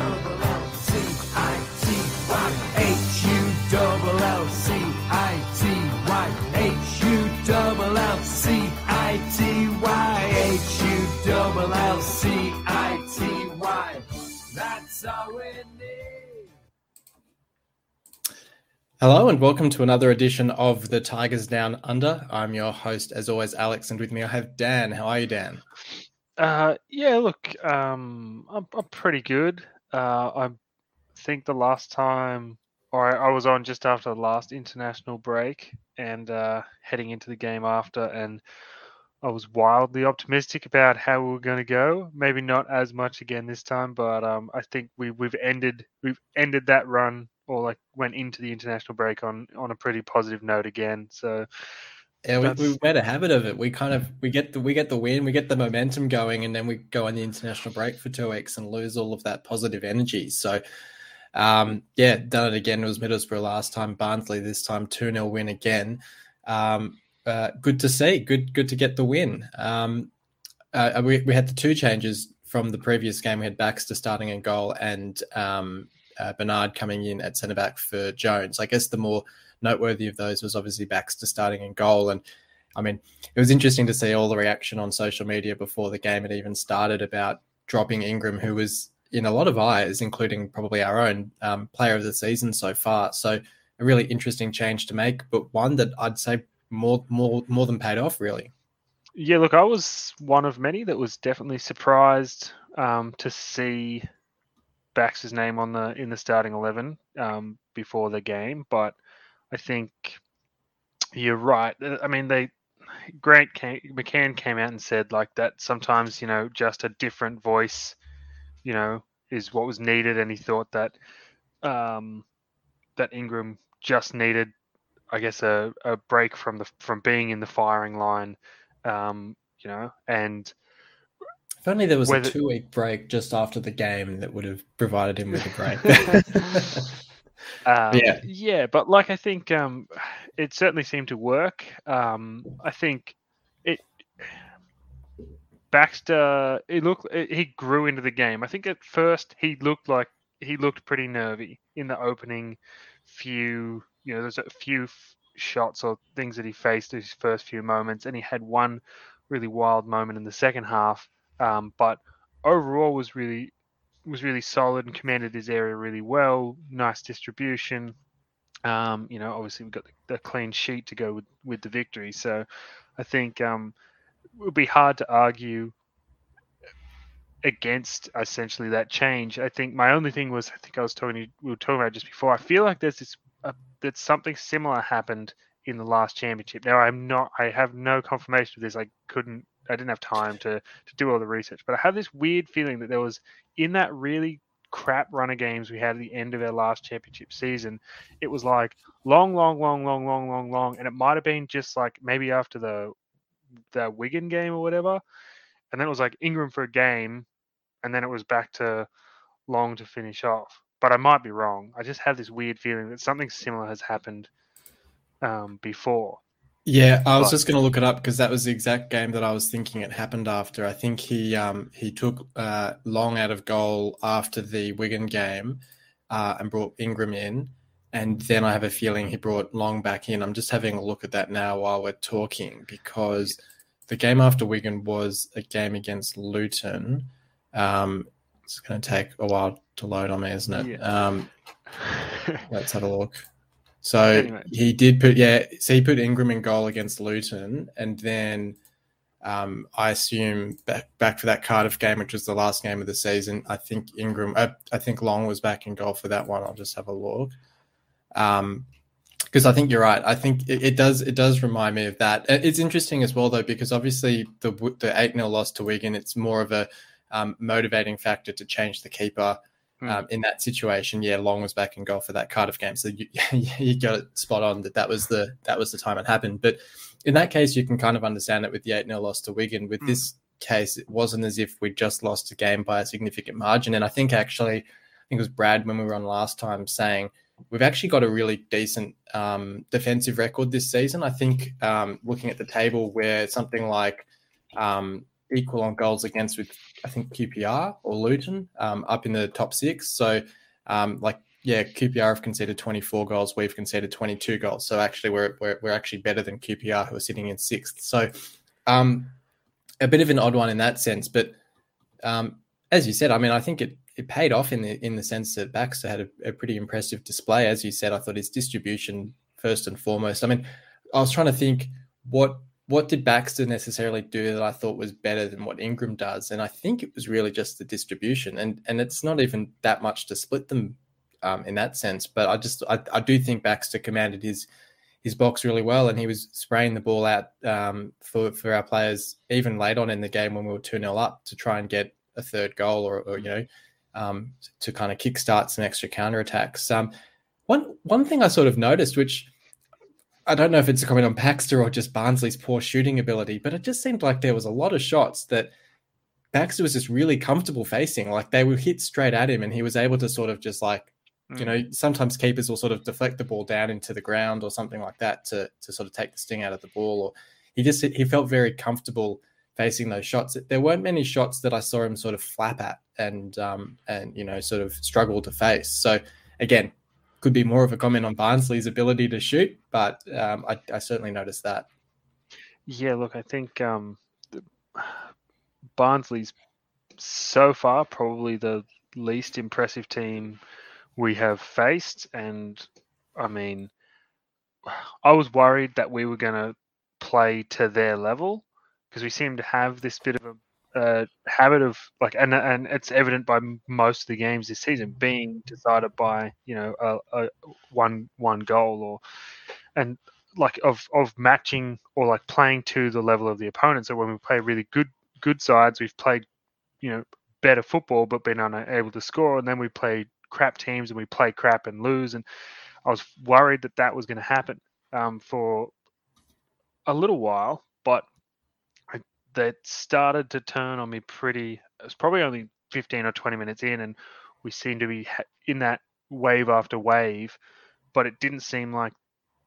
double L C I T Y H U double L C I T Y H U double L C I T Y H U double L C I T Y. That's all we need. Hello and welcome to another edition of the Tigers Down Under. I'm your host, as always, Alex, and with me I have Dan. How are you, Dan? Uh, yeah, look, um, I'm, I'm pretty good. Uh, I think the last time, or I, I was on just after the last international break and uh, heading into the game after, and I was wildly optimistic about how we were going to go. Maybe not as much again this time, but um, I think we we've ended we've ended that run or like went into the international break on on a pretty positive note again. So Yeah, we, That's- we've made a habit of it. We kind of we get the we get the win, we get the momentum going, and then we go on the international break for two weeks and lose all of that positive energy. So, um, yeah, done it again. It was Middlesbrough last time, Barnsley this time, two 0 win again. Um, uh, good to see. Good good to get the win. Um, uh, we we had the two changes from the previous game. We had Baxter starting in goal and um, uh, Bernard coming in at centre back for Jones. I guess the more noteworthy of those was obviously Baxter starting in goal. And I mean, it was interesting to see all the reaction on social media before the game had even started about dropping Ingram, who was in a lot of eyes, including probably our own um, player of the season so far. So a really interesting change to make, but one that I'd say more more more than paid off, really. Yeah, look, I was one of many that was definitely surprised um, to see Baxter's name on the in the starting eleven um, before the game, but I think you're right. Uh, I mean, they Grant came, McCann came out and said like that sometimes you know just a different voice, you know, is what was needed, and he thought that um, that Ingram just needed, I guess, a, a break from the from being in the firing line um, you know, and If only there was Whether- a two week break just after the game that would have provided him with a break. um, Yeah. yeah, but like I think um, it certainly seemed to work. Um, I think it Baxter, it looked it, he grew into the game. I think at first he looked like he looked pretty nervy in the opening few. You know, there's a few f- shots or things that he faced his first few moments, and he had one really wild moment in the second half. Um, but overall was really was really solid and commanded his area really well. Nice distribution. Um, you know, obviously we've got the, the clean sheet to go with, with the victory. So I think um, it would be hard to argue against essentially that change. I think my only thing was I think I was talking to we were talking about just before. I feel like there's this uh, that something similar happened in the last championship. Now I'm not I have no confirmation of this. I couldn't I didn't have time to to do all the research, but I have this weird feeling that there was in that really crap run of games we had at the end of our last championship season, it was like long, long, long, long, long, long, long, and it might have been just like maybe after the the Wigan game or whatever, and then it was like Ingram for a game, and then it was back to long to finish off. But I might be wrong. I just have this weird feeling that something similar has happened um, before. Yeah, I was just going to look it up because that was the exact game that I was thinking it happened after. I think he um, he took uh, Long out of goal after the Wigan game uh, and brought Ingram in, and then I have a feeling he brought Long back in. I'm just having a look at that now while we're talking because the game after Wigan was a game against Luton. Um, it's going to take a while to load on me, isn't it? Yeah. Um, Let's have a look. So Anyway. he did put yeah. So he put Ingram in goal against Luton, and then um, I assume back back for that Cardiff game, which was the last game of the season. I think Ingram. I, I think Long was back in goal for that one. I'll just have a look. Um, because I think you're right. I think it, it does. It does remind me of that. It's interesting as well, though, because obviously the the eight 0 loss to Wigan, it's more of a um, motivating factor to change the keeper Hmm. um, in that situation. Yeah, Long was back in goal for that Cardiff game, so you, you got it spot on that that was the that was the time it happened. But in that case, you can kind of understand it with the eight 0 loss to Wigan. With Hmm. this case, it wasn't as if we just lost a game by a significant margin. And I think actually, I think it was Brad when we were on last time saying we've actually got a really decent um, defensive record this season. I think um, looking at the table, where something like um, equal on goals against with I think QPR or Luton um, up in the top six. So um, like yeah, QPR have conceded 24 goals. We've conceded 22 goals. So actually, we're we're, we're actually better than QPR, who are sitting in sixth. So um, a bit of an odd one in that sense. But um, as you said, I mean, I think it it paid off in the in the sense that Baxter had a, a pretty impressive display. As you said, I thought his distribution first and foremost. I mean, I was trying to think what what did Baxter necessarily do that I thought was better than what Ingram does? And I think it was really just the distribution, and and it's not even that much to split them um, in that sense. But I just I, I do think Baxter commanded his his box really well, and he was spraying the ball out um, for for our players even late on in the game when we were two 0 up to try and get a third goal or, or you know um, to kind of kickstart some extra counter attacks. Um, one one thing I sort of noticed, which I don't know if it's a comment on Baxter or just Barnsley's poor shooting ability, but it just seemed like there was a lot of shots that Baxter was just really comfortable facing. Like they were hit straight at him, and he was able to sort of just like, mm. you know, sometimes keepers will sort of deflect the ball down into the ground or something like that to to sort of take the sting out of the ball. Or he just he felt very comfortable facing those shots. There weren't many shots that I saw him sort of flap at and um and you know sort of struggle to face. So again, could be more of a comment on Barnsley's ability to shoot, but um, I, I, certainly noticed that. Yeah, look, I think um, Barnsley's so far probably the least impressive team we have faced, and I mean, I was worried that we were going to play to their level because we seem to have this bit of a uh, habit of like, and and it's evident by most of the games this season being decided by you know a, a one one goal or and like of of matching or like playing to the level of the opponent. So when we play really good good sides, we've played you know better football but been unable to score, and then we play crap teams and we play crap and lose. And I was worried that that was going to happen um, for a little while, but that started to turn on me pretty. It was probably only 15 or 20 minutes in, and we seemed to be in that wave after wave. But it didn't seem like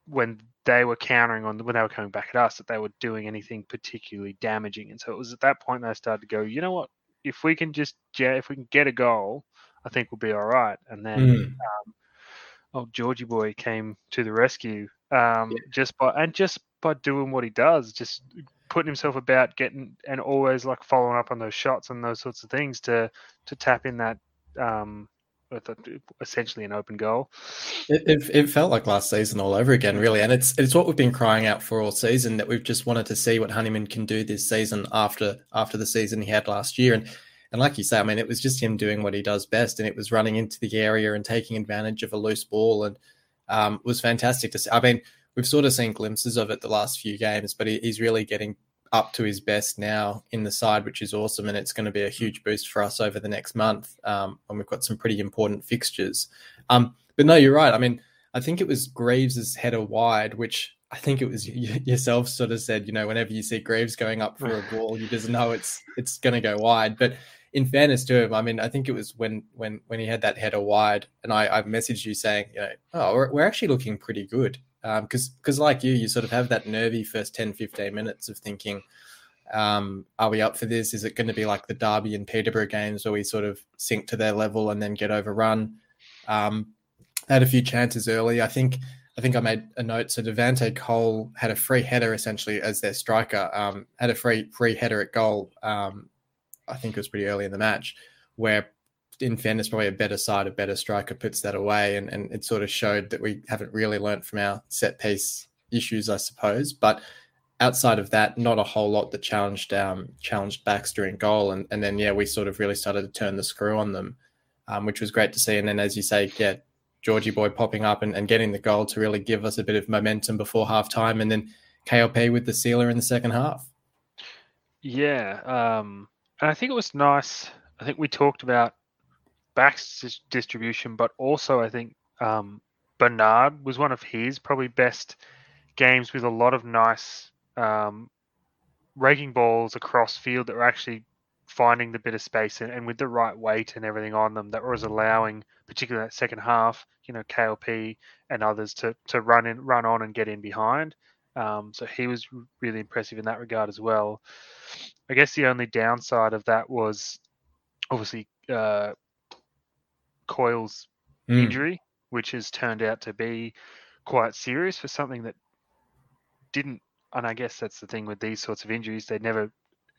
when they were countering on when they were coming back at us that they were doing anything particularly damaging. And so it was at that point that I started to go, you know what? If we can just if we can get a goal, I think we'll be all right. And then mm. um, oh Georgie boy came to the rescue um, yeah. just by and just by doing what he does, just putting himself about getting and always like following up on those shots and those sorts of things to to tap in that um essentially an open goal. It, it, it, felt like last season all over again, really, and it's it's what we've been crying out for all season. That we've just wanted to see what Honeyman can do this season after after the season he had last year, and and like you say, I mean, it was just him doing what he does best, and it was running into the area and taking advantage of a loose ball, and um, was fantastic to see. I mean, we've sort of seen glimpses of it the last few games, but he, he's really getting up to his best now in the side, which is awesome. And it's going to be a huge boost for us over the next month. Um, and we've got some pretty important fixtures. Um, but no, you're right. I mean, I think it was Greaves's header wide, which I think it was yourself sort of said, you know, whenever you see Greaves going up for a ball, you just know it's it's going to go wide. But in fairness to him, I mean, I think it was when when when he had that header wide, and I, I've messaged you saying, you know, oh, we're, we're actually looking pretty good because um, because like you, you sort of have that nervy first 10, 15 minutes of thinking, um, are we up for this? Is it going to be like the Derby and Peterborough games where we sort of sink to their level and then get overrun? Um, had a few chances early. I think I think I made a note. So Devante Cole had a free header essentially as their striker. Um, had a free free header at goal. Um, I think it was pretty early in the match where in fairness, probably a better side, a better striker puts that away. And, and it sort of showed that we haven't really learnt from our set piece issues, I suppose. But outside of that, not a whole lot that challenged um, challenged Baxter in goal. And, and then, yeah, we sort of really started to turn the screw on them, um, which was great to see. And then, as you say, yeah, Georgie Boy popping up and, and getting the goal to really give us a bit of momentum before half time. And then KLP with the sealer in the second half. Yeah. Um, and I think it was nice. I think we talked about Bax's distribution, but also I think um, Bernard was one of his probably best games with a lot of nice um, raking balls across field that were actually finding the bit of space and, and, with the right weight and everything on them that was allowing, particularly that second half, you know, KLP and others to to run in, run on and get in behind. Um, so he was really impressive in that regard as well. I guess the only downside of that was obviously uh, Coyle's Mm. injury, which has turned out to be quite serious for something that didn't. And I guess that's the thing with these sorts of injuries; they never.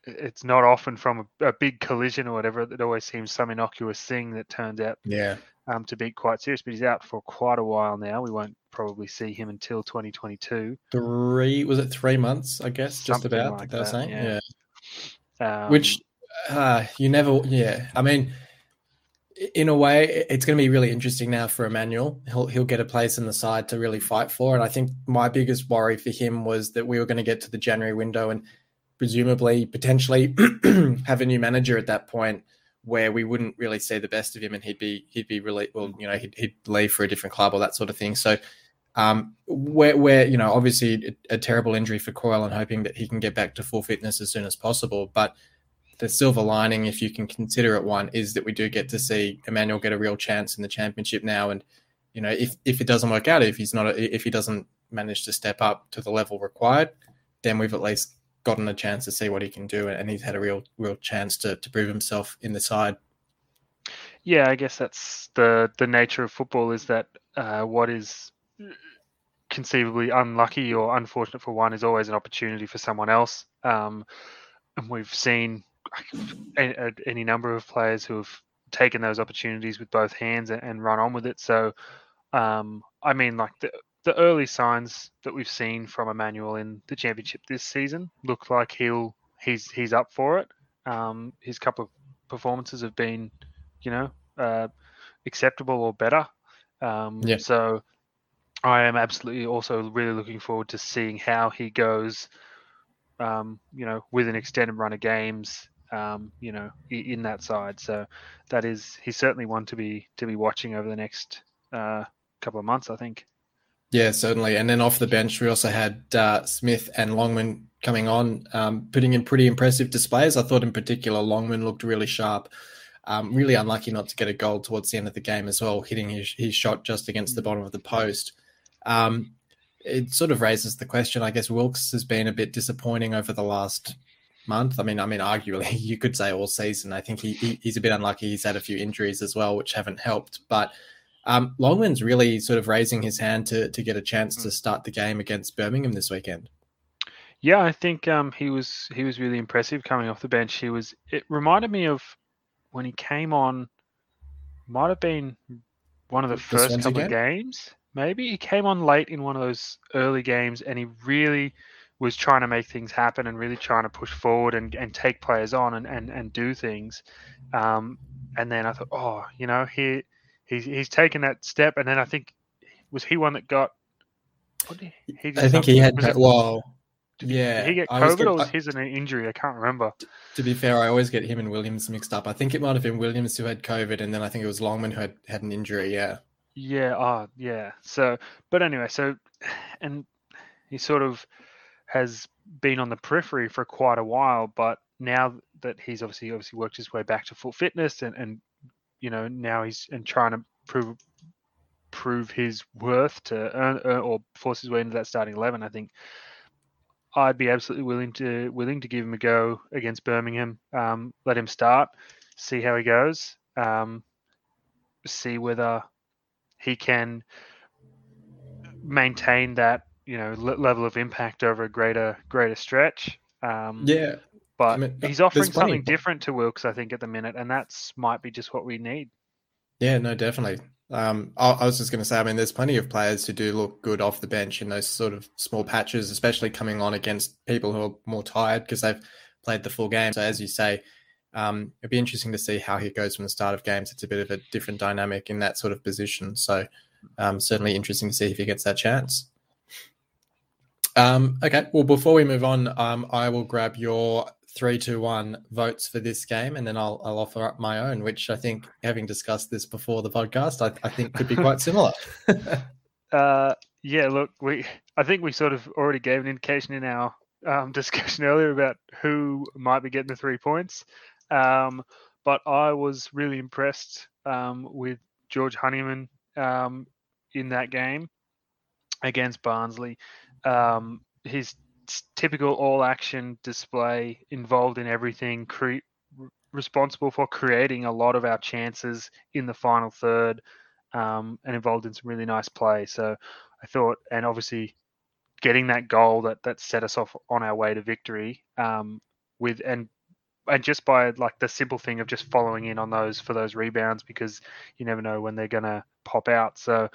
It's not often from a, a big collision or whatever. It always seems some innocuous thing that turns out Yeah. um, to be quite serious. But he's out for quite a while now. We won't probably see him until 2022. Three was it three months, I guess, just Something about like that, saying. yeah. Yeah. Um, Which uh you never yeah. I mean in a way, it's going to be really interesting now for Emmanuel. He'll he'll get a place in the side to really fight for. And I think my biggest worry for him was that we were going to get to the January window and presumably potentially have a new manager at that point where we wouldn't really see the best of him and he'd be he'd be really well you know he'd, he'd leave for a different club or that sort of thing so um where where you know obviously a, a terrible injury for Coyle and hoping that he can get back to full fitness as soon as possible but the silver lining if you can consider it one is that we do get to see Emmanuel get a real chance in the championship now and you know if if it doesn't work out if he's not a, if he doesn't manage to step up to the level required then we've at least gotten a chance to see what he can do, and he's had a real, real chance to, to prove himself in the side. Yeah, I guess that's the the nature of football is that uh, what is conceivably unlucky or unfortunate for one is always an opportunity for someone else. Um, and we've seen any, any number of players who have taken those opportunities with both hands and, and run on with it. So, um, I mean, like the the early signs that we've seen from Emmanuel in the championship this season look like he'll he's he's up for it. Um, his couple of performances have been, you know, uh, acceptable or better. Um, Yeah. So I am absolutely also really looking forward to seeing how he goes. Um, you know, with an extended run of games, um, you know, in that side. So that is he's certainly one to be to be watching over the next uh, couple of months. I think. Yeah, certainly. And then off the bench, we also had uh, Smith and Longman coming on, um, putting in pretty impressive displays. I thought, in particular, Longman looked really sharp. Um, really unlucky not to get a goal towards the end of the game as well, hitting his, his shot just against the bottom of the post. Um, it sort of raises the question. I guess Wilkes has been a bit disappointing over the last month. I mean, I mean, arguably you could say all season. I think he, he he's a bit unlucky. He's had a few injuries as well, which haven't helped. But um, Longman's really sort of raising his hand to to get a chance to start the game against Birmingham this weekend. Yeah, I think um, he was he was really impressive coming off the bench. He was. It reminded me of when he came on. Might have been one of the The first couple of games. Maybe he came on late in one of those early games, and he really was trying to make things happen and really trying to push forward and, and take players on and, and, and do things. Um, and then I thought, oh, you know, he he's he's taken that step, and then I think was he one that got. He, he I think he had. it- well, did yeah. He get COVID or was his an injury? I can't remember. To be fair, I always get him and Williams mixed up. I think it might have been Williams who had COVID, and then I think it was Longman who had had an injury. Yeah. Yeah, oh yeah. So but anyway, so and he sort of has been on the periphery for quite a while, but now that he's obviously obviously worked his way back to full fitness and, and you know, now he's and trying to prove prove his worth to earn, earn or force his way into that starting eleven, I think I'd be absolutely willing to willing to give him a go against Birmingham. Um, let him start, see how he goes, um, see whether he can maintain that you know le- level of impact over a greater greater stretch. Um, Yeah. but I mean, he's offering something different to Wilkes, I think, at the minute, and that's might be just what we need. Yeah, no, definitely. Um, I, I was just going to say, I mean, there's plenty of players who do look good off the bench in those sort of small patches, especially coming on against people who are more tired because they've played the full game. So, as you say, um, it'd be interesting to see how he goes from the start of games. It's a bit of a different dynamic in that sort of position. So, um, certainly interesting to see if he gets that chance. Um, okay, well, before we move on, um, I will grab your three, two, one votes for this game, and then I'll, I'll offer up my own, which I think, having discussed this before the podcast, I, I think could be quite similar. Uh, yeah, look, we I think we sort of already gave an indication in our um, discussion earlier about who might be getting the three points. Um, but I was really impressed um, with George Honeyman um, in that game against Barnsley. Um, his typical all action display, involved in everything, cre- responsible for creating a lot of our chances in the final third, um, and involved in some really nice play. So I thought, and obviously getting that goal that that set us off on our way to victory um, with and and just by like the simple thing of just following in on those for those rebounds because you never know when they're going to pop out. So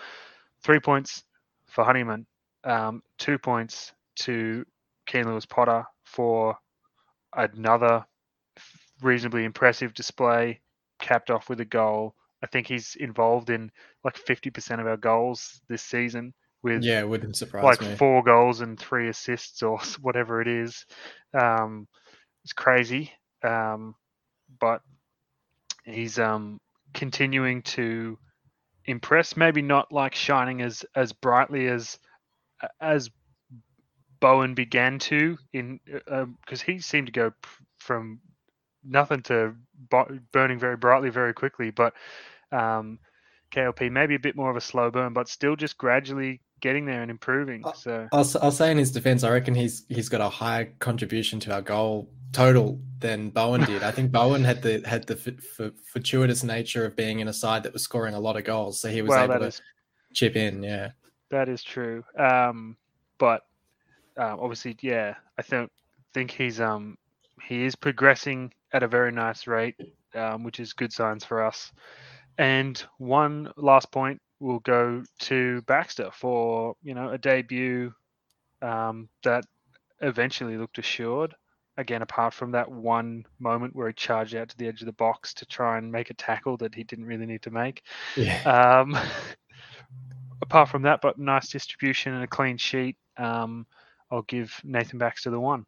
three points for Honeyman, um, two points to Keane Lewis Potter for another reasonably impressive display, capped off with a goal. I think he's involved in like 50% of our goals this season with yeah, wouldn't surprise like me. four goals and three assists or whatever it is. Um, it's crazy, um, but he's um, continuing to impress. Maybe not like shining as as brightly as as Bowen began to in because uh, um, he seemed to go from nothing to burning very brightly very quickly. But um, KLP maybe a bit more of a slow burn, but still just gradually getting there and improving. So I'll, I'll say in his defense, I reckon he's he's got a higher contribution to our goal total than Bowen did. I think Bowen had the had the f- fortuitous nature of being in a side that was scoring a lot of goals, so he was well, able to is, chip in. Yeah, that is true. Um, but um, obviously, yeah, I think think he's um he is progressing at a very nice rate, um, which is good signs for us. And one last point will go to Baxter for you know a debut um, that eventually looked assured. Again, apart from that one moment where he charged out to the edge of the box to try and make a tackle that he didn't really need to make. Yeah. Um, apart from that, but nice distribution and a clean sheet. Um, I'll give Nathan Baxter the one.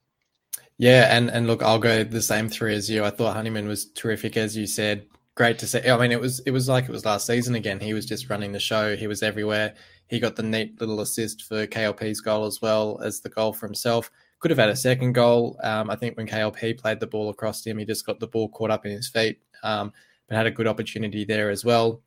Yeah, and and look, I'll go the same three as you. I thought Honeyman was terrific, as you said. Great to see. I mean, it was it was like it was last season again. He was just running the show. He was everywhere. He got the neat little assist for KLP's goal as well as the goal for himself. Could have had a second goal. Um, I think when KLP played the ball across him, he just got the ball caught up in his feet, um, but had a good opportunity there as well,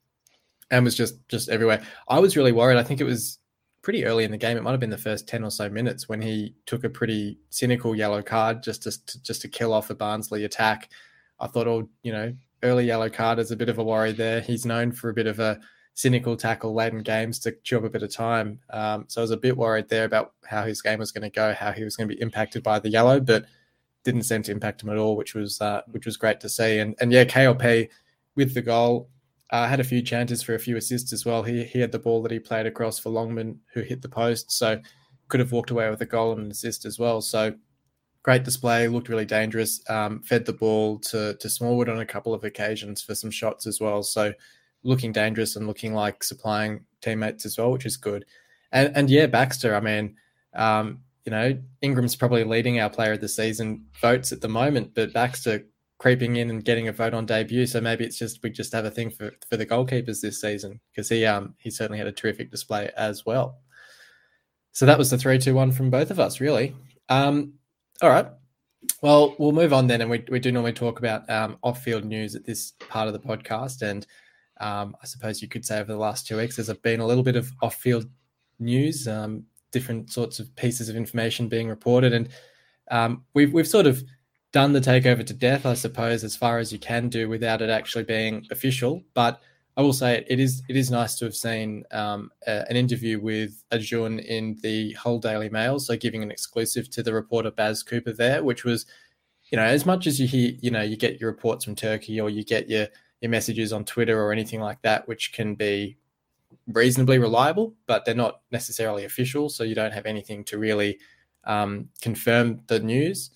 and was just just everywhere. I was really worried. I think it was pretty early in the game. It might have been the first ten or so minutes when he took a pretty cynical yellow card just to just to kill off a Barnsley attack. I thought, oh, you know, early yellow card is a bit of a worry there. He's known for a bit of a cynical tackle late in games to chew up a bit of time. Um, so I was a bit worried there about how his game was going to go, how he was going to be impacted by the yellow, but didn't seem to impact him at all, which was uh, which was great to see. And and yeah, KLP with the goal, uh, had a few chances for a few assists as well. He he had the ball that he played across for Longman, who hit the post, so could have walked away with a goal and an assist as well. So great display, looked really dangerous. Um, fed the ball to to Smallwood on a couple of occasions for some shots as well. So looking dangerous and looking like supplying teammates as well, which is good. And and yeah, Baxter. I mean, um, you know, Ingram's probably leading our player of the season votes at the moment, but Baxter creeping in and getting a vote on debut. So maybe it's just we just have a thing for for the goalkeepers this season because he um he certainly had a terrific display as well. So that was the three two one from both of us, really. Um, all right. Well, we'll move on then, and we, we do normally talk about um, off field news at this part of the podcast. And um, I suppose you could say over the last two weeks, there's been a little bit of off field news, um, different sorts of pieces of information being reported, and um, we've we've sort of done the takeover to death, I suppose, as far as you can do without it actually being official. But I will say it, is it is nice to have seen um, a, an interview with Acun in the Hull Daily Mail, so giving an exclusive to the reporter Baz Cooper there, which was, you know, as much as you hear, you know, you get your reports from Turkey or you get your your messages on Twitter or anything like that, which can be reasonably reliable, but they're not necessarily official, so you don't have anything to really um, confirm the news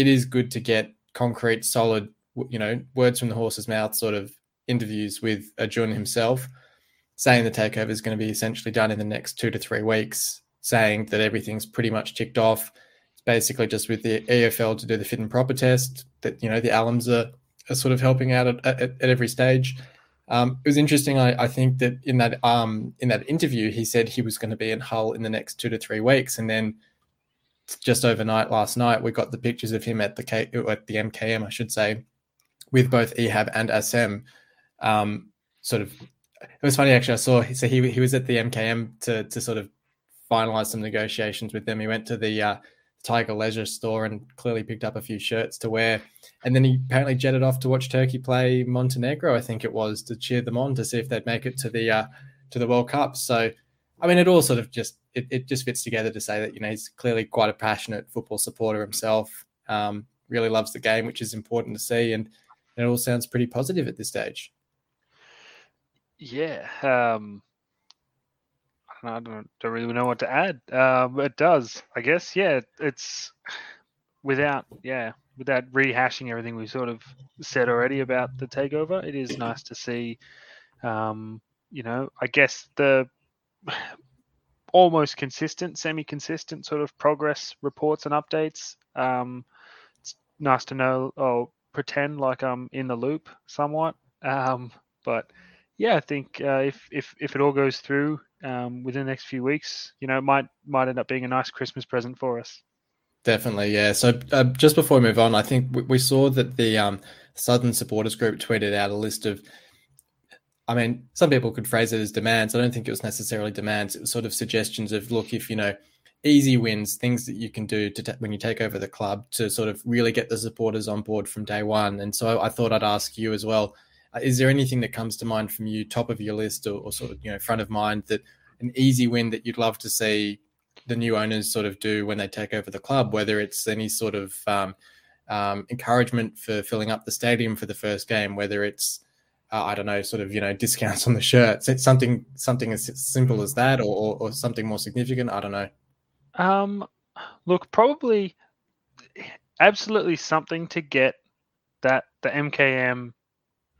it is good to get concrete, solid, you know, words from the horse's mouth sort of interviews with Acun himself, saying the takeover is going to be essentially done in the next two to three weeks, saying that everything's pretty much ticked off. It's basically just with the EFL to do the fit and proper test that, you know, the Allams are, are sort of helping out at, at, at every stage. Um, it was interesting. I, I, think that in that um, in that interview, he said he was going to be in Hull in the next two to three weeks, and then just overnight last night, we got the pictures of him at the K, at the MKM, I should say, with both Ehab and Assem. Um, sort of, it was funny actually. I saw so he he was at the MKM to to sort of finalize some negotiations with them. He went to the uh, Tiger Leisure store and clearly picked up a few shirts to wear. And then he apparently jetted off to watch Turkey play Montenegro, I think it was, to cheer them on to see if they'd make it to the uh, to the World Cup. So, I mean, it all sort of just it, it just fits together to say that you know he's clearly quite a passionate football supporter himself. Um, really loves the game, which is important to see, and it all sounds pretty positive at this stage. Yeah, um, I don't, don't really know what to add. Um, it does, I guess. Yeah, it's without yeah without rehashing everything we sort of said already about the takeover. It is nice to see. Um, you know, I guess the almost consistent, semi-consistent sort of progress reports and updates. Um, it's nice to know or pretend like I'm in the loop somewhat. Um, but yeah, I think uh, if if if it all goes through um, within the next few weeks, you know, it might might end up being a nice Christmas present for us. Definitely, yeah. So uh, just before we move on, I think we, we saw that the um, Southern Supporters Group tweeted out a list of I mean, some people could phrase it as demands. I don't think it was necessarily demands. It was sort of suggestions of, look, if you know, easy wins, things that you can do to t- when you take over the club to sort of really get the supporters on board from day one. And so I thought I'd ask you as well. Uh, is there anything that comes to mind from you, top of your list, or, or sort of you know front of mind, that an easy win that you'd love to see the new owners sort of do when they take over the club? Whether it's any sort of um, um, encouragement for filling up the stadium for the first game, whether it's uh, I don't know, sort of you know discounts on the shirts. It's something something as simple as that, or, or, or something more significant. I don't know. Um, look, probably absolutely something to get that the MKM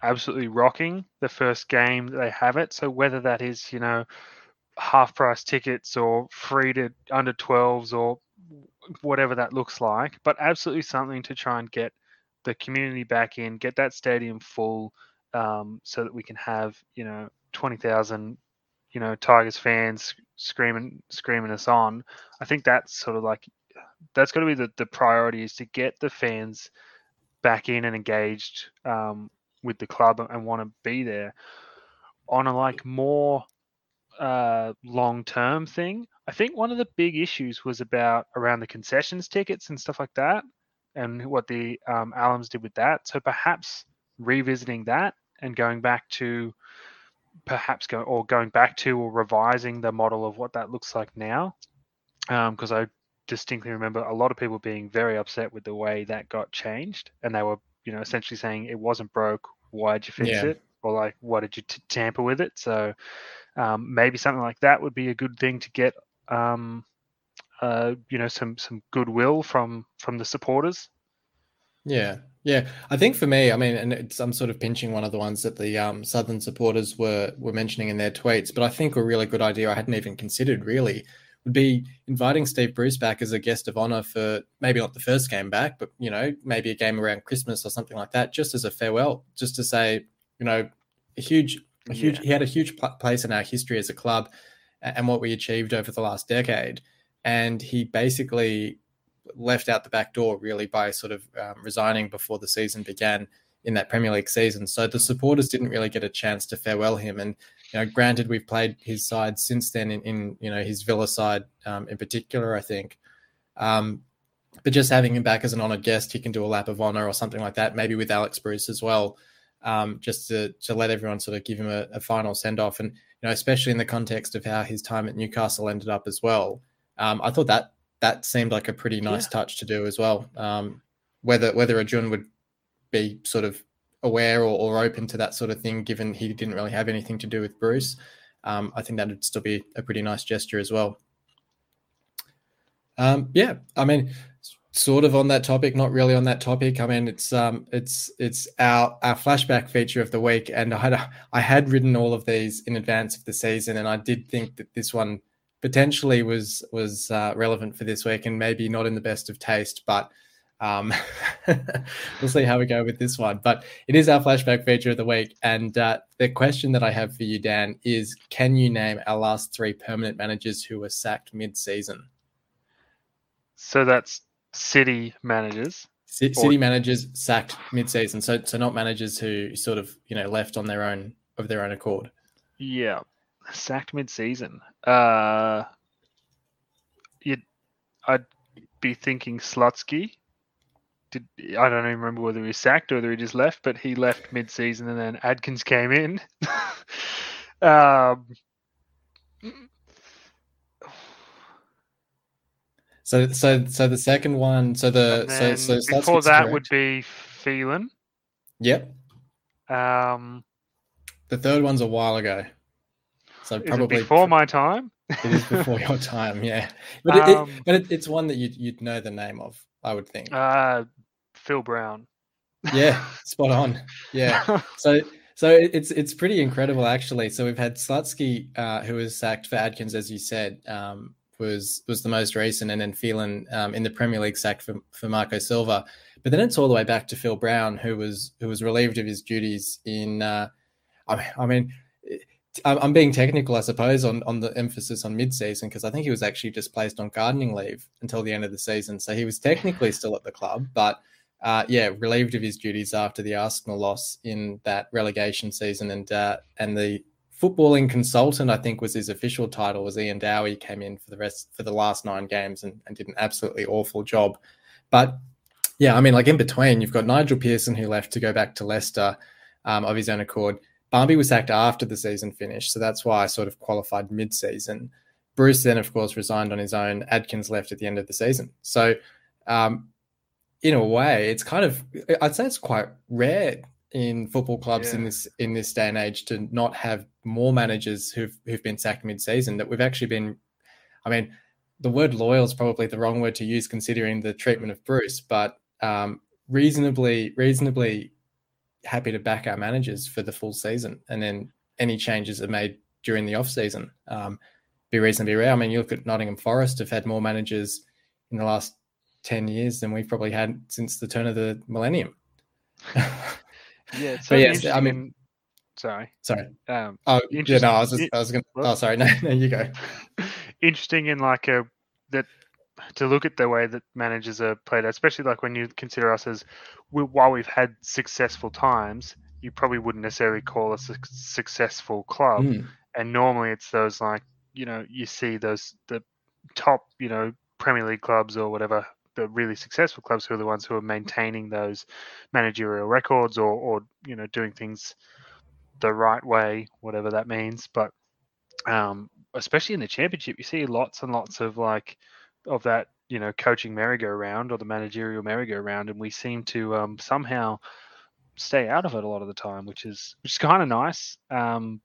absolutely rocking the first game that they have it. So whether that is you know half price tickets or free to under 12s or whatever that looks like, but absolutely something to try and get the community back in, get that stadium full um, so that we can have you know twenty thousand you know Tigers fans screaming screaming us on. I think that's sort of like that's got to be the, the priority is to get the fans back in and engaged um, with the club and want to be there on a like more uh, long term thing. I think one of the big issues was about around the concessions tickets and stuff like that, and what the um, Allams did with that. So perhaps revisiting that and going back to perhaps go or going back to or revising the model of what that looks like now. Because um, I distinctly remember a lot of people being very upset with the way that got changed and they were you know essentially saying it wasn't broke why'd you fix yeah. it? Or like why did you t- tamper with it? So um, maybe something like that would be a good thing to get um, uh, you know some some goodwill from from the supporters. Yeah yeah, I think for me, I mean, and I'm sort of pinching one of the ones that the um, Southern supporters were were mentioning in their tweets, but I think a really good idea I hadn't even considered really would be inviting Steve Bruce back as a guest of honor for maybe not the first game back, but you know, maybe a game around Christmas or something like that, just as a farewell, just to say, you know, a huge, a huge, yeah. he had a huge place in our history as a club and what we achieved over the last decade, and he basically left out the back door really by sort of um, resigning before the season began in that Premier League season. So the supporters didn't really get a chance to farewell him. And you know, granted, we've played his side since then in, in you know his Villa side um, in particular, I think. Um, but just having him back as an honoured guest, he can do a lap of honour or something like that, maybe with Alex Bruce as well, um, just to to let everyone sort of give him a, a final send off. And you know, especially in the context of how his time at Newcastle ended up as well. Um, I thought that that seemed like a pretty nice yeah. touch to do as well. Um, whether whether Jun would be sort of aware or, or, open to that sort of thing, given he didn't really have anything to do with Bruce, um, I think that would still be a pretty nice gesture as well. Um, yeah, I mean, sort of on that topic, not really on that topic. I mean, it's um, it's it's our our flashback feature of the week, and I had I had written all of these in advance of the season, and I did think that this one potentially was was uh, relevant for this week and maybe not in the best of taste, but um, we'll see how we go with this one. But it is our flashback feature of the week, and uh, the question that I have for you, Dan, is: Can you name our last three permanent managers who were sacked mid-season? So that's City managers. C- City or- managers sacked mid-season. So so not managers who sort of you know left on their own of their own accord. Yeah, sacked mid-season. Uh, I'd be thinking Slutsky. Did I don't even remember whether he was sacked or whether he just left, but he left mid-season and then Adkins came in. um, So so so the second one, so the so so Slutsky's before that correct. would be Phelan. Yep. Um, The third one's a while ago. So is it probably before my time? it is before your time, yeah. But it, it- Um, but it, it's one that you'd you'd know the name of, I would think. Uh, Phil Brown. Yeah, spot on. Yeah. So so it's it's pretty incredible actually. So we've had Slutsky, uh, who was sacked for Adkins, as you said, um, was was the most recent, and then Phelan um, in the Premier League sacked for, for Marco Silva. But then it's all the way back to Phil Brown, who was who was relieved of his duties in. Uh, I mean, I mean, I'm I'm being technical, I suppose, on on the emphasis on mid-season because I think he was actually just placed on gardening leave until the end of the season. So he was technically still at the club, but uh, yeah, relieved of his duties after the Arsenal loss in that relegation season, and uh, and the footballing consultant, I think, was his official title. Was Ian Dowie came in for the rest for the last nine games and, and did an absolutely awful job. But yeah, I mean, like in between, you've got Nigel Pearson who left to go back to Leicester um, of his own accord. Barmby was sacked after the season finished, so that's why I sort of qualified mid-season. Bruce then, of course, resigned on his own. Adkins left at the end of the season. So um, in a way, it's kind of I'd say it's quite rare in football clubs in this in this day and age to not have more managers who've who've been sacked mid-season. That we've actually been, I mean, the word loyal is probably the wrong word to use considering the treatment of Bruce, but um, reasonably reasonably happy to back our managers for the full season, and then any changes are made during the off season. Um, be reasonably rare. I mean, you look at Nottingham Forest have had more managers in the last 10 years than we've probably had since the turn of the millennium. Yeah, But yes, I mean- sorry. Sorry. Um, Oh, yeah, no, I was just, I was to, oh, sorry. No, no, you go. interesting in like a that to look at the way that managers are played, especially like when you consider us as we, while we've had successful times, you probably wouldn't necessarily call us a successful club. Mm, and normally it's those like you know you see those the top you know Premier League clubs or whatever the really successful clubs who are the ones who are maintaining those managerial records or or you know doing things the right way whatever that means but um especially in the championship you see lots and lots of like of that you know coaching merry-go-round or the managerial merry-go-round and we seem to um somehow stay out of it a lot of the time which is which is kind of nice. Um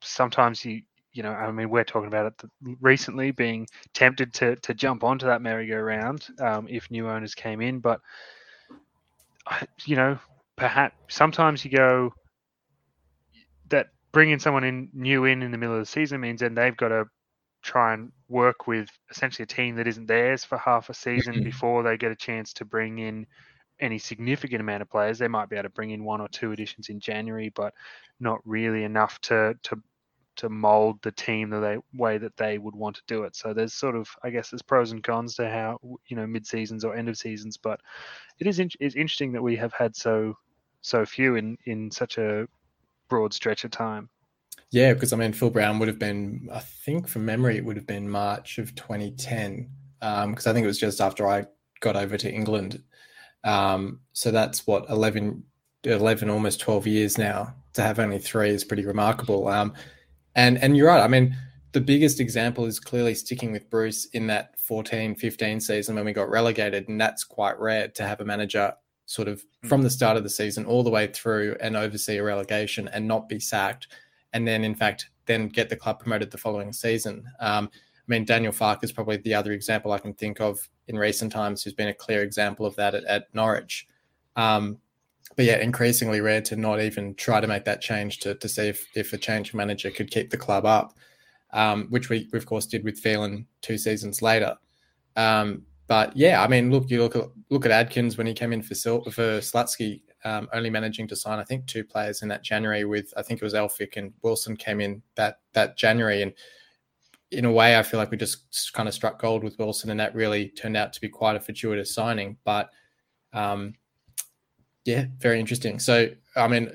sometimes you you know i mean we're talking about it recently being tempted to to jump onto that merry-go-round um, if new owners came in but you know perhaps sometimes you go that bringing someone in new in in the middle of the season means then they've got to try and work with essentially a team that isn't theirs for half a season mm-hmm. before they get a chance to bring in any significant amount of players. They might be able to bring in one or two additions in January, but not really enough to to to mold the team the they, way that they would want to do it. So there's sort of, I guess, there's pros and cons to how you know mid seasons or end of seasons, but it is in, it's interesting that we have had so so few in in such a broad stretch of time. Yeah, because I mean, Phil Brown would have been, I think from memory, it would have been March of 2010, because I think it was just after I got over to England. Um, so that's what 11, 11, almost 12 years now. To have only three is pretty remarkable. Um, and and you're right. I mean, the biggest example is clearly sticking with Bruce in that 14 15 season when we got relegated. And that's quite rare to have a manager sort of from the start of the season all the way through and oversee a relegation and not be sacked. And then, in fact, then get the club promoted the following season. Um, I mean, Daniel Farke is probably the other example I can think of in recent times who's been a clear example of that at, at Norwich. Um, but yeah, increasingly rare to not even try to make that change to, to see if, if a change manager could keep the club up, um, which we, of course, did with Phelan two seasons later. Um, but yeah, I mean, look, you look at look at Adkins when he came in for Sil- for Slutsky, um, only managing to sign I think two players in that January. With I think it was Elphick and Wilson came in that that January, and in a way, I feel like we just kind of struck gold with Wilson, and that really turned out to be quite a fortuitous signing. But um, yeah, very interesting. So, I mean,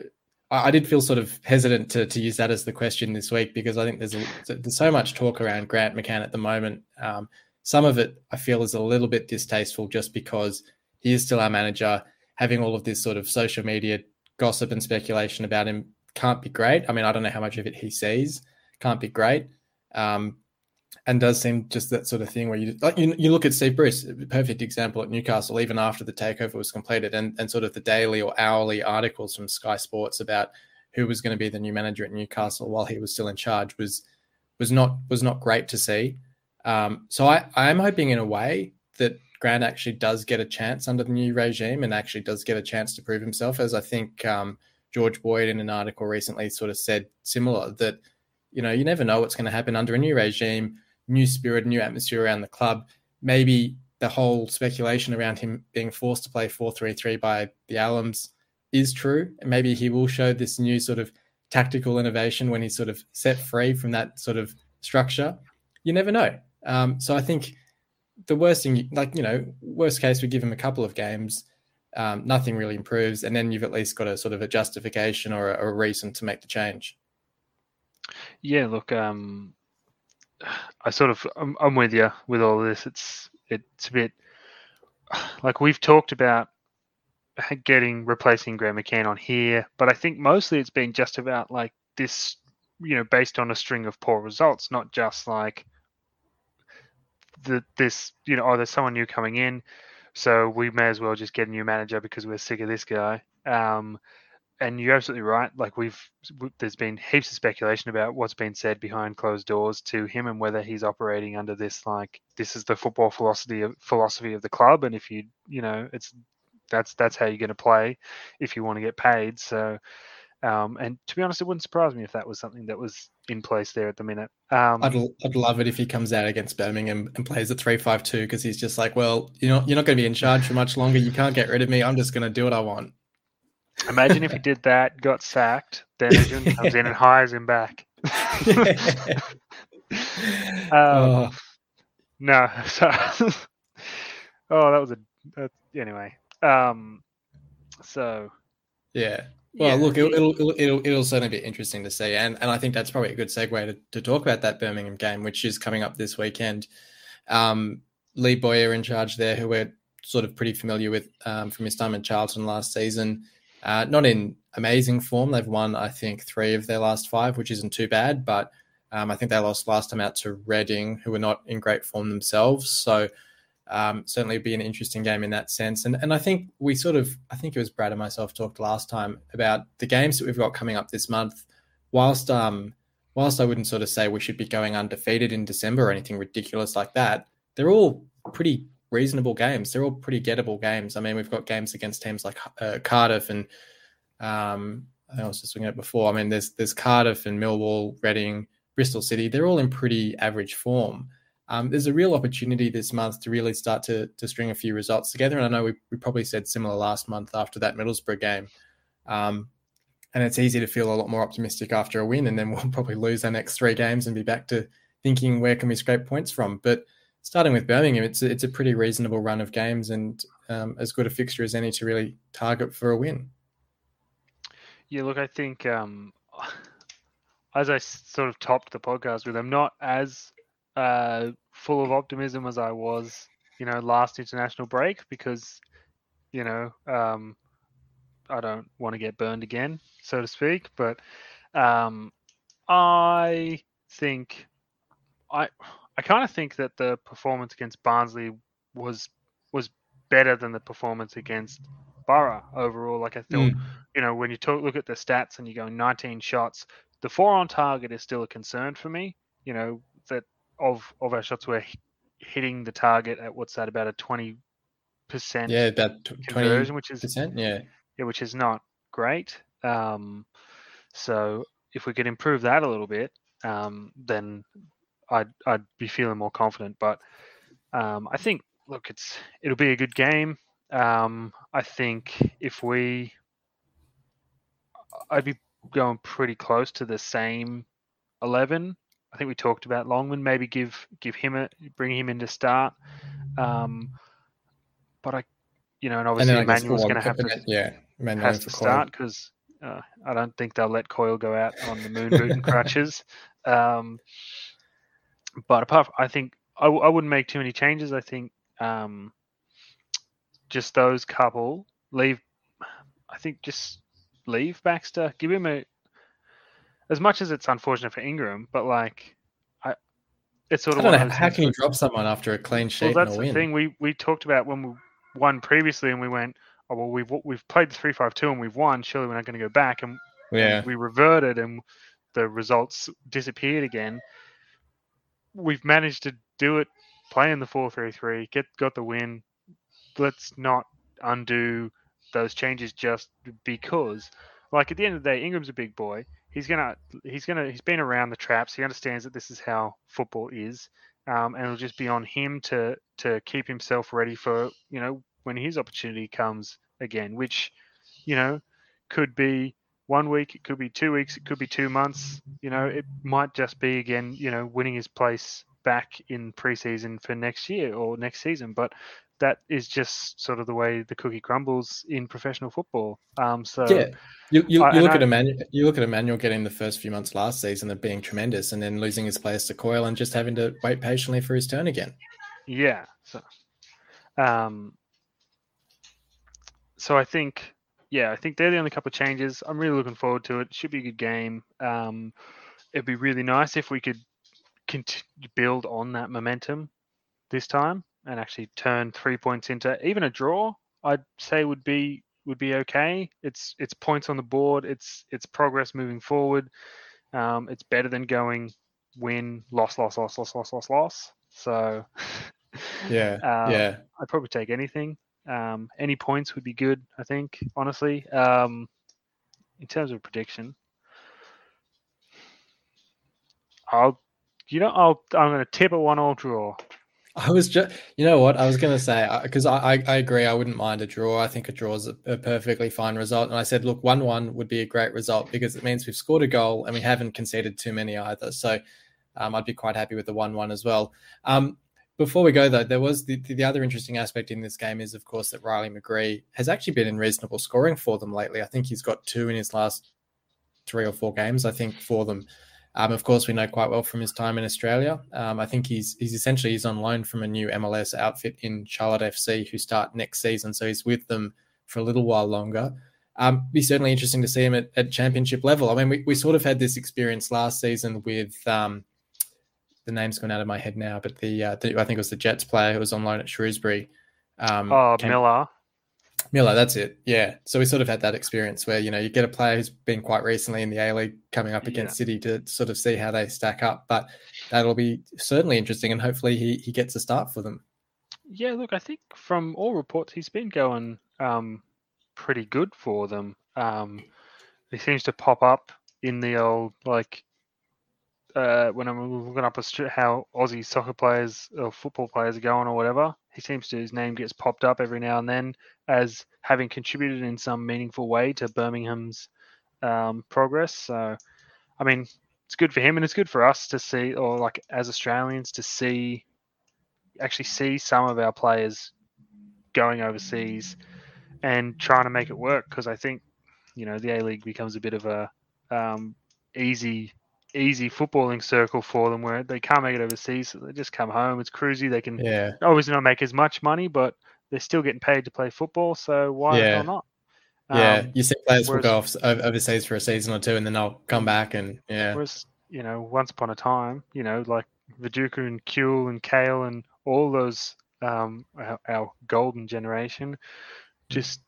I, did feel sort of hesitant to, to use that as the question this week because I think there's a, there's so much talk around Grant McCann at the moment. Um, some of it I feel is a little bit distasteful just because he is still our manager. Having all of this sort of social media gossip and speculation about him can't be great. I mean, I don't know how much of it he sees. Can't be great. Um, and does seem just that sort of thing where you like you, you look at Steve Bruce, perfect example at Newcastle, even after the takeover was completed, and, and sort of the daily or hourly articles from Sky Sports about who was going to be the new manager at Newcastle while he was still in charge was was not was not great to see. Um, so I, I am hoping in a way that Grant actually does get a chance under the new regime and actually does get a chance to prove himself, as I think um, George Boyd in an article recently sort of said similar that you know you never know what's going to happen under a new regime new spirit, new atmosphere around the club. Maybe the whole speculation around him being forced to play 4-3-3 by the Allams is true. And maybe he will show this new sort of tactical innovation when he's sort of set free from that sort of structure. You never know. Um, so I think the worst thing, like, you know, worst case, we give him a couple of games. Um, nothing really improves. And then you've at least got a sort of a justification or a, a reason to make the change. Yeah, look, um, I sort of I'm, I'm with you with all this. It's it's a bit like we've talked about getting replacing Grant McCann on here, but I think mostly it's been just about like this, you know, based on a string of poor results, not just like the this, you know, oh, there's someone new coming in, so we may as well just get a new manager because we're sick of this guy. Um, and you're absolutely right. Like we've, there's been heaps of speculation about what's been said behind closed doors to him and whether he's operating under this like this is the football philosophy of philosophy of the club, and if you, you know, it's that's that's how you're going to play if you want to get paid. So, um, and to be honest, it wouldn't surprise me if that was something that was in place there at the minute. Um, I'd, I'd love it if he comes out against Birmingham and plays at three five two because he's just like, well, you know, you're not going to be in charge for much longer. You can't get rid of me. I'm just going to do what I want. Imagine if he did that, got sacked, then comes in and hires him back. um, oh. No, so, oh, that was a that, anyway. Um, so yeah. Well, yeah. look, it'll, it'll, it'll it'll certainly be interesting to see, and and I think that's probably a good segue to, to talk about that Birmingham game, which is coming up this weekend. Um, Lee Bowyer in charge there, who we're sort of pretty familiar with um, from his time in Charlton last season. Uh, not in amazing form. They've won, I think, three of their last five, which isn't too bad. But um, I think they lost last time out to Reading, who were not in great form themselves. So um, certainly be an interesting game in that sense. And and I think we sort of, I think it was Brad and myself talked last time about the games that we've got coming up this month. Whilst um, whilst I wouldn't sort of say we should be going undefeated in December or anything ridiculous like that, they're all pretty reasonable games. They're all pretty gettable games. I mean, we've got games against teams like uh, Cardiff and um, I was just looking at before. I mean, there's there's Cardiff and Millwall, Reading, Bristol City. They're all in pretty average form. Um, there's a real opportunity this month to really start to to string a few results together. And I know we, we probably said similar last month after that Middlesbrough game. Um, and it's easy to feel a lot more optimistic after a win, and then we'll probably lose our next three games and be back to thinking where can we scrape points from. But starting with Birmingham, it's a, it's a pretty reasonable run of games and um, as good a fixture as any to really target for a win. Yeah, look, I think um, as I sort of topped the podcast with, I'm not as uh, full of optimism as I was, you know, last international break because, you know, um, I don't want to get burned again, so to speak. But um, I think I I kind of think that the performance against Barnsley was was better than the performance against Borough overall. Like I thought, mm. you know, when you talk, look at the stats and you go 19 shots, the four on target is still a concern for me. You know that of of our shots we're hitting the target at what's that about a 20 percent yeah about 20 conversion, which is percent yeah yeah which is not great. Um, so if we could improve that a little bit, um, then I'd I'd be feeling more confident. But um, I think look, it's it'll be a good game. Um, I think if we, I'd be going pretty close to the same eleven. I think we talked about Longman. Maybe give give him a bring him in to start. Um, but I, you know, and obviously and Emmanuel's going to have to yeah has to start because uh, I don't think they'll let Coyle go out on the moon boot and crutches. Um, but apart, from, I think I, I wouldn't make too many changes. I think um, just those couple leave. I think just leave Baxter. Give him a. As much as it's unfortunate for Ingram, but like, I, it's sort of know how can you drop someone after a clean sheet well, that's the win? thing we we talked about when we won previously, and we went, oh well, we've we've played the three five two and we've won. Surely we're not going to go back, and, and we reverted, and the results disappeared again. We've managed to do it, playing the four three three, get got the win. Let's not undo those changes just because. Like at the end of the day, Ingram's a big boy. He's gonna he's gonna he's been around the traps. He understands that this is how football is um, and it'll just be on him to to keep himself ready for you know when his opportunity comes again, which you know could be one week, it could be two weeks, it could be two months. You know, it might just be again, you know, winning his place back in preseason for next year or next season. But that is just sort of the way the cookie crumbles in professional football. Um, so yeah. You, you, I- you look I- at Emmanuel. You look at Emmanuel getting the first few months last season of being tremendous, and then losing his place to Coyle, and just having to wait patiently for his turn again. Yeah. So, um, so I think, yeah, I think they're the only couple of changes. I'm really looking forward to it. Should be a good game. Um, it'd be really nice if we could build on that momentum this time and actually turn three points into even a draw. I'd say would be would be okay. It's it's points on the board. It's it's progress moving forward. Um, it's better than going win loss loss loss loss loss loss loss. So Yeah, um, yeah. I'd probably take anything. Um, any points would be good, I think, honestly. Um, in terms of prediction, I'll, you know, I'll, I'm going to tip a one-all draw. I was just, you know what, I was going to say because I, I I agree. I wouldn't mind a draw. I think a draw is a, a perfectly fine result. And I said, look, one-one would be a great result because it means we've scored a goal and we haven't conceded too many either. So um, I'd be quite happy with the one-one as well. Um, before we go though, there was the, the other interesting aspect in this game is, of course, that Riley McGree has actually been in reasonable scoring for them lately. I think he's got two in his last three or four games. I think for them. Um, of course, we know quite well from his time in Australia. Um, I think he's he's essentially he's on loan from a new MLS outfit in Charlotte FC, who start next season. So he's with them for a little while longer. Um, be certainly interesting to see him at, at championship level. I mean, we, we sort of had this experience last season with um, the name's gone out of my head now, but the, uh, the I think it was the Jets player who was on loan at Shrewsbury. Um, Oh, came- Miller. Miller, that's it. Yeah. So we sort of had that experience where, you know, you get a player who's been quite recently in the A League coming up against City to sort of see how they stack up. But that'll be certainly interesting and hopefully he, he gets a start for them. Yeah, look, I think from all reports, he's been going um, pretty good for them. Um, he seems to pop up in the old like uh, when I'm looking up how Aussie soccer players or football players are going or whatever. He seems to his name gets popped up every now and then as having contributed in some meaningful way to Birmingham's um, progress. So, I mean, it's good for him and it's good for us to see, or like as Australians to see, actually see some of our players going overseas and trying to make it work. Because I think, you know, the A League becomes a bit of a um, easy easy footballing circle for them where they can't make it overseas, so they just come home. It's cruisy. They can Yeah. obviously not make as much money, but they're still getting paid to play football. So why Yeah. not? Yeah. Um, you see players will whereas- go off overseas for a season or two and then they'll come back and yeah. Whereas, you know, once upon a time, you know, like Viduka and Kewell and Cahill and all those, um, our, our golden generation, just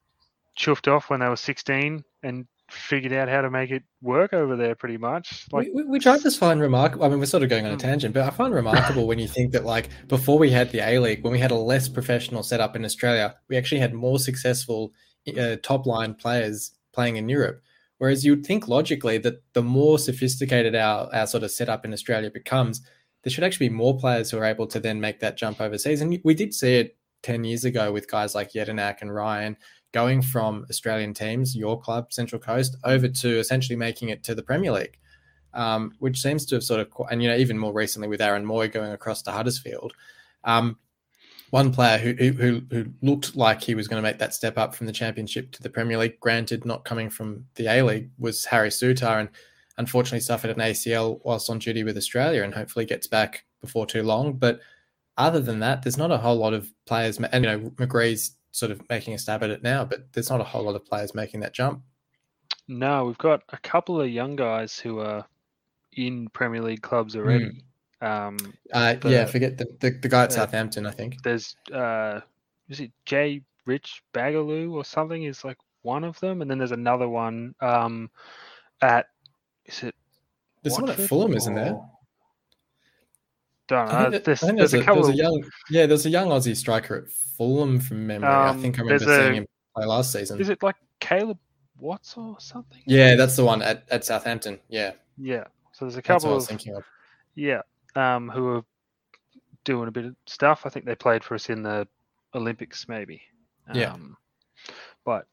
chuffed off when they were 16 and figured out how to make it work over there pretty much. Like, which I just find remarkable. I mean, we're sort of going on a Hmm. tangent, but I find remarkable when you think that, like, before we had the A League, when we had a less professional setup in Australia, we actually had more successful uh, top line players playing in Europe. Whereas you'd think logically that the more sophisticated our, our sort of setup in Australia becomes, there should actually be more players who are able to then make that jump overseas. And we did see it 10 years ago with guys like Jedinak and Ryan going from Australian teams, your club, Central Coast, over to essentially making it to the Premier League, um, which seems to have sort of, and you know, even more recently with Aaron Mooy going across to Huddersfield. Um, one player who, who who looked like he was going to make that step up from the Championship to the Premier League, granted not coming from the A League, was Harry Souttar, and unfortunately suffered an ACL whilst on duty with Australia, and hopefully gets back before too long. But other than that, there's not a whole lot of players. And you know, McGree's sort of making a stab at it now, but there's not a whole lot of players making that jump. No, we've got a couple of young guys who are in Premier League clubs already. Um, Uh, The- yeah, forget the, the, the guy at uh, Southampton, I think. there's uh, is it Jay Rich Bagaloo or something is like one of them, and then there's another one um, at is it There's one at Fulham, isn't there? Don't I know. think, that- There's, I think there's there's, a a, there's couple. a young, yeah, there's a young Aussie striker at Fulham from memory. I Um, think I remember there's a- seeing him play last season. Is it like Caleb Watts or something? Yeah, that's the one at, at Southampton. Yeah, Yeah. So there's a that's what I couple was of thinking of. yeah, um, who are doing a bit of stuff. I think they played for us in the Olympics, maybe. Yeah. Um, but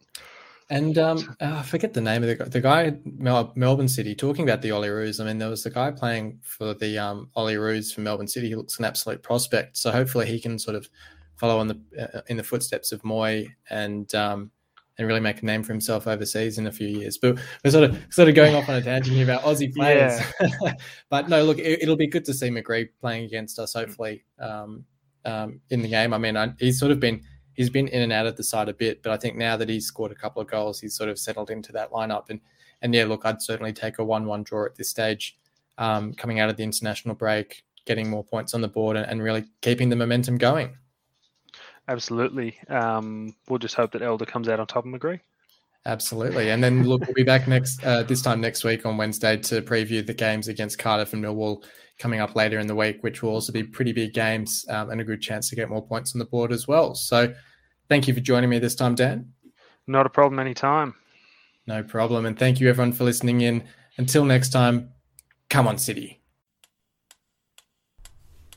And um, uh, I forget the name of the guy. The guy Mel- Melbourne City talking about the Olyroos. I mean, there was the guy playing for the um, Olyroos for Melbourne City. He looks an absolute prospect. So hopefully he can sort of follow on the uh, in the footsteps of Mooy and um, and really make a name for himself overseas in a few years. But we're sort of sort of going off on a tangent here about Aussie players. but no, look, it, will be good to see McGree playing against us. Hopefully um, um, in the game. I mean, I, he's sort of been he's been in and out of the side a bit, but I think now that he's scored a couple of goals, he's sort of settled into that lineup. And and yeah, look, I'd certainly take a one-one draw at this stage, um, coming out of the international break, getting more points on the board, and, and really keeping the momentum going. absolutely, um, we'll just hope that Elder comes out on top of McGree. Absolutely. And then look, we'll be back next uh, this time next week on Wednesday to preview the games against Cardiff and Millwall coming up later in the week, which will also be pretty big games um, and a good chance to get more points on the board as well. So, thank you for joining me this time, Dan. Not a problem anytime. No problem. And thank you everyone for listening in. Until next time, come on, City.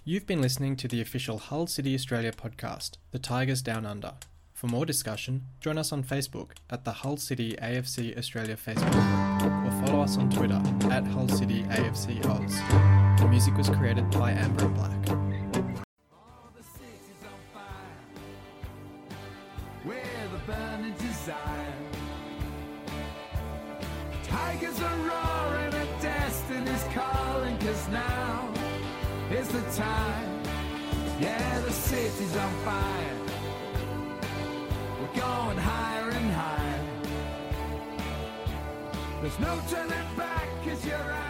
You've been listening to the official Hull City Australia podcast, The Tigers Down Under. For more discussion, join us on Facebook at the Hull City AFC Australia Facebook group or follow us on Twitter at Hull City AFC Oz. The music was created by Amber Black. Tigers are roaring and destiny's calling, cause now is the time. Yeah, the city's on fire. Going higher and higher. There's no turning back, cause you're out.